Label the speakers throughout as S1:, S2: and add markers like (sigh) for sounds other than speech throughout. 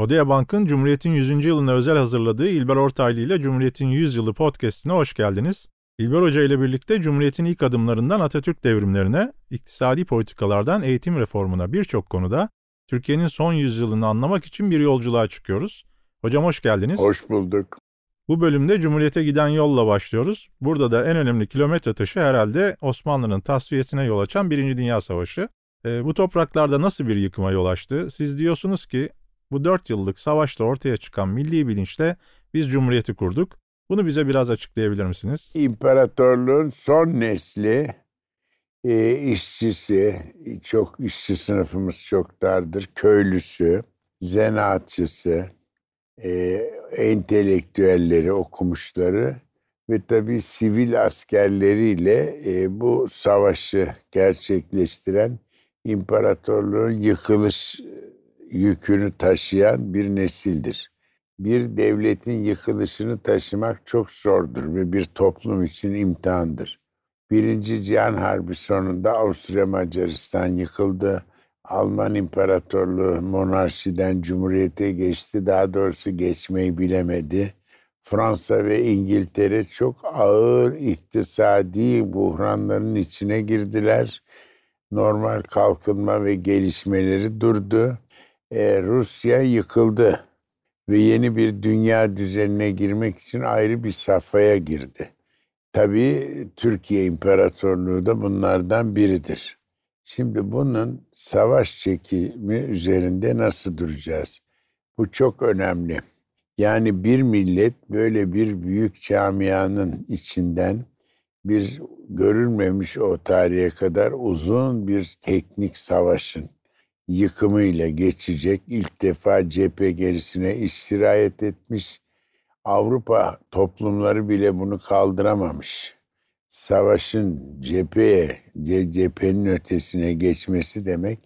S1: Odea Bank'ın Cumhuriyet'in 100. yılına özel hazırladığı İlber Ortaylı ile Cumhuriyet'in 100 yılı podcastine hoş geldiniz. İlber Hoca ile birlikte Cumhuriyet'in ilk adımlarından Atatürk devrimlerine, iktisadi politikalardan eğitim reformuna birçok konuda Türkiye'nin son yüzyılını anlamak için bir yolculuğa çıkıyoruz. Hocam hoş geldiniz.
S2: Hoş bulduk.
S1: Bu bölümde Cumhuriyet'e giden yolla başlıyoruz. Burada da en önemli kilometre taşı herhalde Osmanlı'nın tasfiyesine yol açan Birinci Dünya Savaşı. E, bu topraklarda nasıl bir yıkıma yol açtı? Siz diyorsunuz ki bu dört yıllık savaşla ortaya çıkan milli bilinçle biz Cumhuriyeti kurduk. Bunu bize biraz açıklayabilir misiniz?
S2: İmparatorluğun son nesli e, işçisi, çok işçi sınıfımız çok dardır, köylüsü, zanaatçısı, e, entelektüelleri, okumuşları ve tabii sivil askerleriyle e, bu savaşı gerçekleştiren imparatorluğun yıkılış yükünü taşıyan bir nesildir. Bir devletin yıkılışını taşımak çok zordur ve bir toplum için imtihandır. Birinci Cihan Harbi sonunda Avusturya Macaristan yıkıldı. Alman İmparatorluğu monarşiden cumhuriyete geçti. Daha doğrusu geçmeyi bilemedi. Fransa ve İngiltere çok ağır iktisadi buhranların içine girdiler. Normal kalkınma ve gelişmeleri durdu e, Rusya yıkıldı ve yeni bir dünya düzenine girmek için ayrı bir safhaya girdi. Tabii Türkiye İmparatorluğu da bunlardan biridir. Şimdi bunun savaş çekimi üzerinde nasıl duracağız? Bu çok önemli. Yani bir millet böyle bir büyük camianın içinden bir görülmemiş o tarihe kadar uzun bir teknik savaşın yıkımıyla geçecek. İlk defa cephe gerisine istirahat etmiş. Avrupa toplumları bile bunu kaldıramamış. Savaşın cepheye, cephenin ötesine geçmesi demek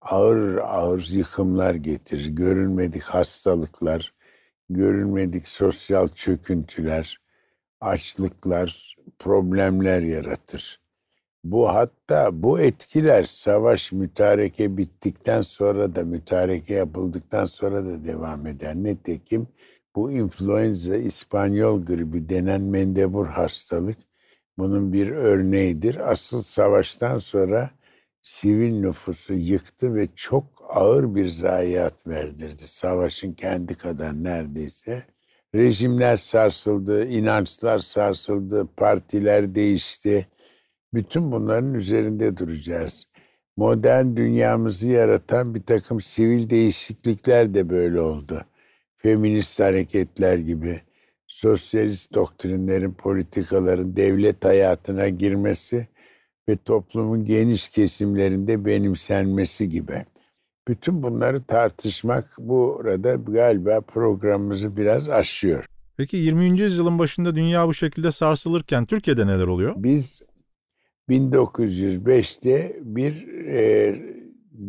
S2: ağır ağır yıkımlar getirir. Görülmedik hastalıklar, görülmedik sosyal çöküntüler, açlıklar, problemler yaratır. Bu hatta bu etkiler savaş mütareke bittikten sonra da mütareke yapıldıktan sonra da devam eder. Netekim bu influenza İspanyol gribi denen mendebur hastalık bunun bir örneğidir. Asıl savaştan sonra sivil nüfusu yıktı ve çok ağır bir zayiat verdirdi. Savaşın kendi kadar neredeyse. Rejimler sarsıldı, inançlar sarsıldı, partiler değişti bütün bunların üzerinde duracağız. Modern dünyamızı yaratan bir takım sivil değişiklikler de böyle oldu. Feminist hareketler gibi, sosyalist doktrinlerin, politikaların devlet hayatına girmesi ve toplumun geniş kesimlerinde benimsenmesi gibi. Bütün bunları tartışmak burada galiba programımızı biraz aşıyor.
S1: Peki 20. yüzyılın başında dünya bu şekilde sarsılırken Türkiye'de neler oluyor?
S2: Biz 1905'te bir e,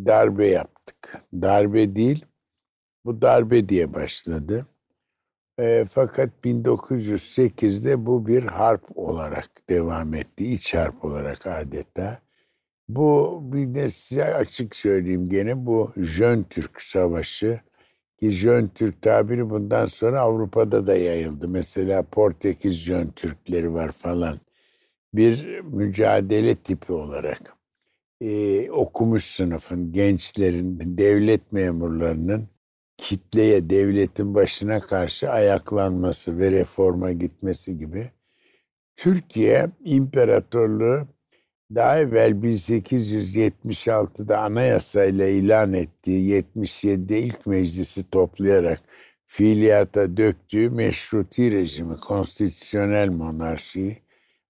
S2: darbe yaptık. Darbe değil, bu darbe diye başladı. E, fakat 1908'de bu bir harp olarak devam etti. İç harp olarak adeta. Bu bir de size açık söyleyeyim gene bu Jön Türk Savaşı ki Jön Türk tabiri bundan sonra Avrupa'da da yayıldı. Mesela Portekiz Jön Türkleri var falan bir mücadele tipi olarak e, okumuş sınıfın, gençlerin, devlet memurlarının kitleye, devletin başına karşı ayaklanması ve reforma gitmesi gibi Türkiye İmparatorluğu daha evvel 1876'da anayasayla ilan ettiği 77'de ilk meclisi toplayarak fiiliyata döktüğü meşruti rejimi, konstitüsyonel monarşiyi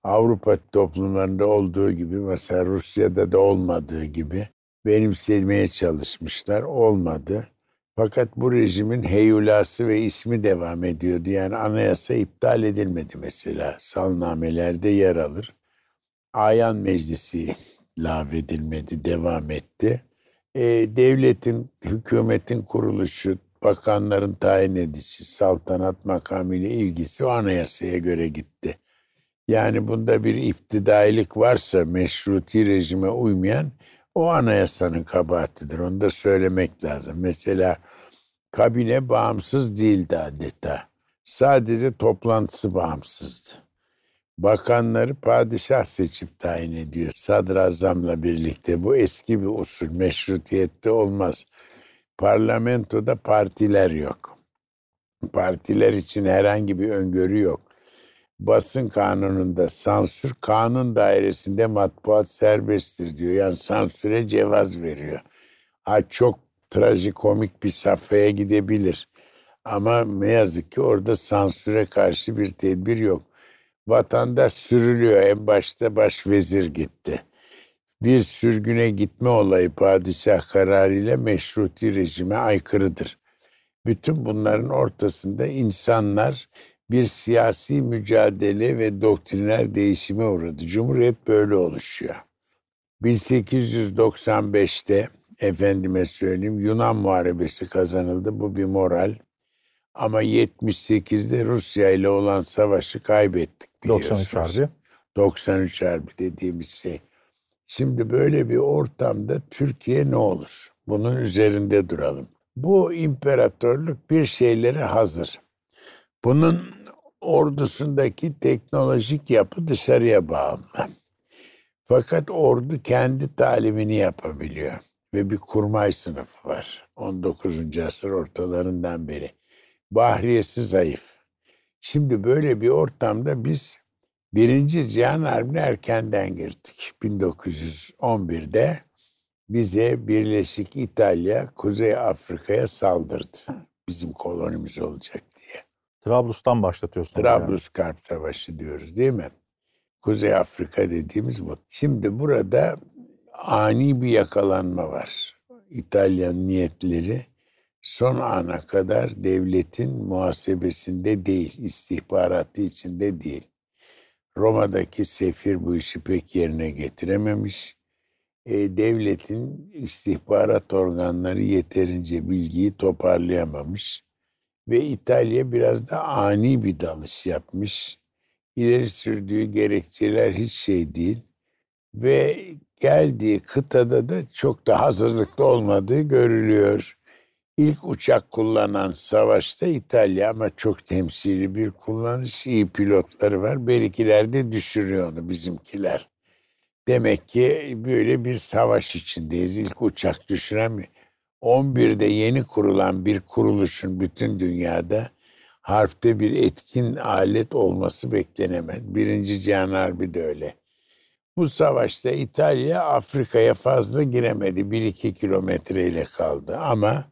S2: Avrupa toplumlarında olduğu gibi mesela Rusya'da da olmadığı gibi benimsemeye çalışmışlar. Olmadı. Fakat bu rejimin heyulası ve ismi devam ediyordu. Yani anayasa iptal edilmedi mesela. Salnamelerde yer alır. Ayan Meclisi (laughs) lağvedilmedi, devam etti. E, devletin, hükümetin kuruluşu, bakanların tayin edişi, saltanat makamıyla ilgisi o anayasaya göre gitti. Yani bunda bir iptidailik varsa meşruti rejime uymayan o anayasanın kabahatidir. Onu da söylemek lazım. Mesela kabine bağımsız değildi adeta. Sadece toplantısı bağımsızdı. Bakanları padişah seçip tayin ediyor sadrazamla birlikte. Bu eski bir usul. Meşrutiyette olmaz. Parlamentoda partiler yok. Partiler için herhangi bir öngörü yok. Basın kanununda sansür kanun dairesinde matbuat serbesttir diyor. Yani sansüre cevaz veriyor. Ha çok trajikomik bir safhaya gidebilir. Ama ne yazık ki orada sansüre karşı bir tedbir yok. Vatandaş sürülüyor. En başta başvezir gitti. Bir sürgüne gitme olayı padişah kararıyla meşruti rejime aykırıdır. Bütün bunların ortasında insanlar bir siyasi mücadele ve doktriner değişime uğradı. Cumhuriyet böyle oluşuyor. 1895'te efendime söyleyeyim Yunan Muharebesi kazanıldı. Bu bir moral. Ama 78'de Rusya ile olan savaşı kaybettik
S1: 93 Harbi.
S2: 93 Harbi dediğimiz şey. Şimdi böyle bir ortamda Türkiye ne olur? Bunun üzerinde duralım. Bu imparatorluk bir şeylere hazır. Bunun ordusundaki teknolojik yapı dışarıya bağımlı. Fakat ordu kendi talimini yapabiliyor ve bir kurmay sınıfı var. 19. asır ortalarından beri. Bahriyesi zayıf. Şimdi böyle bir ortamda biz Birinci Cihan Harbi'ne erkenden girdik. 1911'de bize Birleşik İtalya Kuzey Afrika'ya saldırdı. Bizim kolonimiz olacak diye.
S1: Trablus'tan başlatıyorsunuz.
S2: Trablus yani. Savaşı diyoruz değil mi? Kuzey Afrika dediğimiz bu. Şimdi burada ani bir yakalanma var. İtalyan niyetleri son ana kadar devletin muhasebesinde değil, istihbaratı içinde değil. Roma'daki sefir bu işi pek yerine getirememiş. E, devletin istihbarat organları yeterince bilgiyi toparlayamamış ve İtalya biraz da ani bir dalış yapmış. İleri sürdüğü gerekçeler hiç şey değil ve geldiği kıtada da çok da hazırlıklı olmadığı görülüyor. İlk uçak kullanan savaşta İtalya ama çok temsili bir kullanış. iyi pilotları var. Belkiler de düşürüyor onu bizimkiler. Demek ki böyle bir savaş içindeyiz. İlk uçak düşüren 11'de yeni kurulan bir kuruluşun bütün dünyada harpte bir etkin alet olması beklenemez. Birinci Cihan Harbi de öyle. Bu savaşta İtalya Afrika'ya fazla giremedi. 1-2 kilometreyle kaldı ama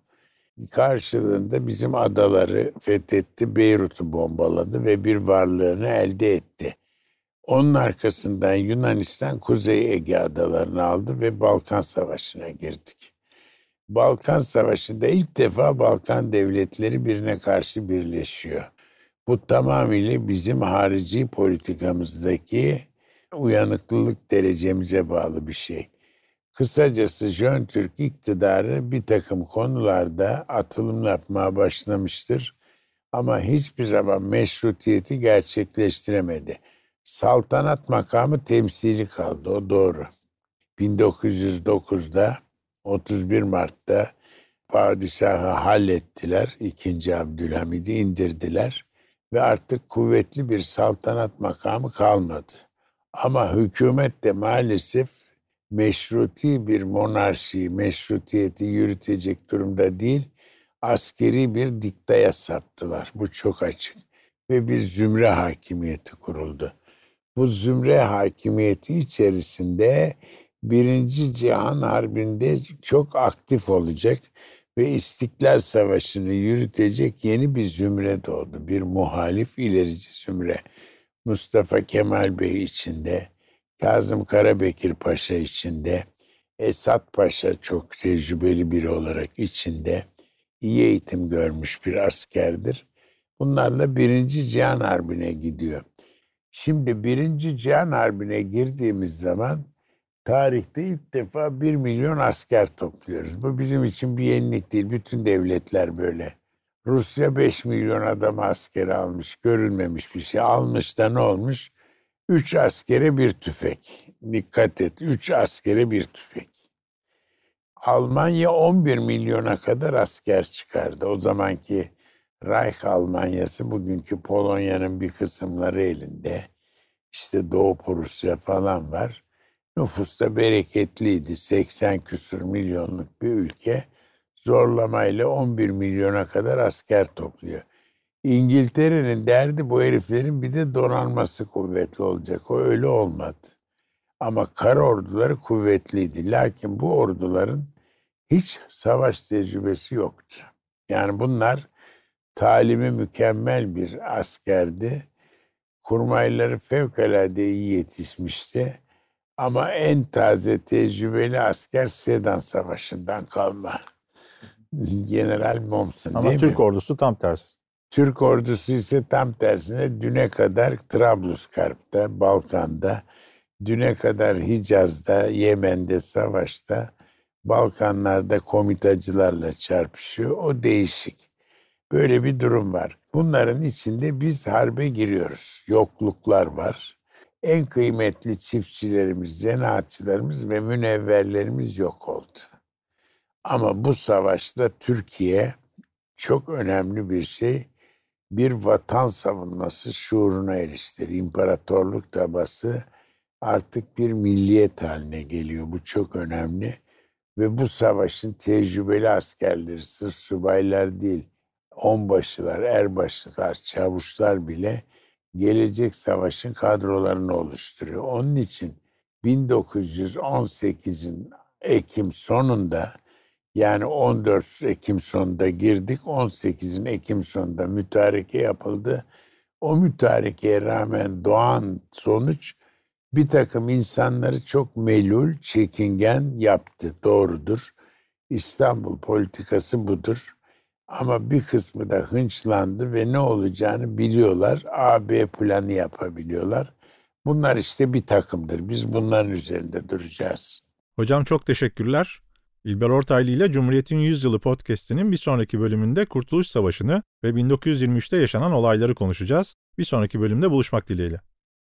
S2: karşılığında bizim adaları fethetti, Beyrut'u bombaladı ve bir varlığını elde etti. Onun arkasından Yunanistan Kuzey Ege adalarını aldı ve Balkan Savaşı'na girdik. Balkan Savaşı'nda ilk defa Balkan devletleri birine karşı birleşiyor. Bu tamamıyla bizim harici politikamızdaki uyanıklılık derecemize bağlı bir şey. Kısacası Jön Türk iktidarı bir takım konularda atılım yapmaya başlamıştır. Ama hiçbir zaman meşrutiyeti gerçekleştiremedi. Saltanat makamı temsili kaldı, o doğru. 1909'da 31 Mart'ta padişahı hallettiler. 2. Abdülhamid'i indirdiler ve artık kuvvetli bir saltanat makamı kalmadı. Ama hükümet de maalesef meşruti bir monarşi, meşrutiyeti yürütecek durumda değil, askeri bir diktaya saptılar. Bu çok açık. Ve bir zümre hakimiyeti kuruldu. Bu zümre hakimiyeti içerisinde Birinci Cihan Harbi'nde çok aktif olacak ve İstiklal Savaşı'nı yürütecek yeni bir zümre doğdu. Bir muhalif ilerici zümre. Mustafa Kemal Bey içinde, Kazım Karabekir Paşa içinde, Esat Paşa çok tecrübeli biri olarak içinde, iyi eğitim görmüş bir askerdir. Bunlarla Birinci Cihan Harbi'ne gidiyor. Şimdi Birinci Cihan Harbi'ne girdiğimiz zaman tarihte ilk defa bir milyon asker topluyoruz. Bu bizim için bir yenilik değil. Bütün devletler böyle. Rusya 5 milyon adam asker almış. Görülmemiş bir şey. Almış da ne olmuş? Üç askere bir tüfek. Dikkat et. Üç askere bir tüfek. Almanya 11 milyona kadar asker çıkardı. O zamanki Reich Almanyası bugünkü Polonya'nın bir kısımları elinde. İşte Doğu Prusya falan var. Nüfus da bereketliydi. 80 küsur milyonluk bir ülke zorlamayla 11 milyona kadar asker topluyor. İngiltere'nin derdi bu heriflerin bir de donanması kuvvetli olacak. O öyle olmadı. Ama kara orduları kuvvetliydi. Lakin bu orduların hiç savaş tecrübesi yoktu. Yani bunlar talimi mükemmel bir askerdi. Kurmayları fevkalade iyi yetişmişti. Ama en taze tecrübeli asker Sedan Savaşı'ndan kalma. (laughs) General Mommsen
S1: Ama
S2: değil
S1: Türk
S2: mi?
S1: ordusu tam tersi.
S2: Türk ordusu ise tam tersine düne kadar Trablusgarp'ta, Balkan'da, düne kadar Hicaz'da, Yemen'de savaşta, Balkanlarda komitacılarla çarpışıyor. O değişik. Böyle bir durum var. Bunların içinde biz harbe giriyoruz. Yokluklar var. En kıymetli çiftçilerimiz, zanaatçılarımız ve münevverlerimiz yok oldu. Ama bu savaşta Türkiye çok önemli bir şey bir vatan savunması şuuruna eriştir. İmparatorluk tabası artık bir milliyet haline geliyor. Bu çok önemli. Ve bu savaşın tecrübeli askerleri, sırf subaylar değil, onbaşılar, erbaşılar, çavuşlar bile gelecek savaşın kadrolarını oluşturuyor. Onun için 1918'in Ekim sonunda yani 14 Ekim sonunda girdik, 18'in Ekim sonunda mütareke yapıldı. O mütarekeye rağmen doğan sonuç bir takım insanları çok melul, çekingen yaptı. Doğrudur. İstanbul politikası budur. Ama bir kısmı da hınçlandı ve ne olacağını biliyorlar. AB planı yapabiliyorlar. Bunlar işte bir takımdır. Biz bunların üzerinde duracağız.
S1: Hocam çok teşekkürler. İlber Ortaylı ile Cumhuriyet'in 100 Yılı podcast'inin bir sonraki bölümünde Kurtuluş Savaşı'nı ve 1923'te yaşanan olayları konuşacağız. Bir sonraki bölümde buluşmak dileğiyle.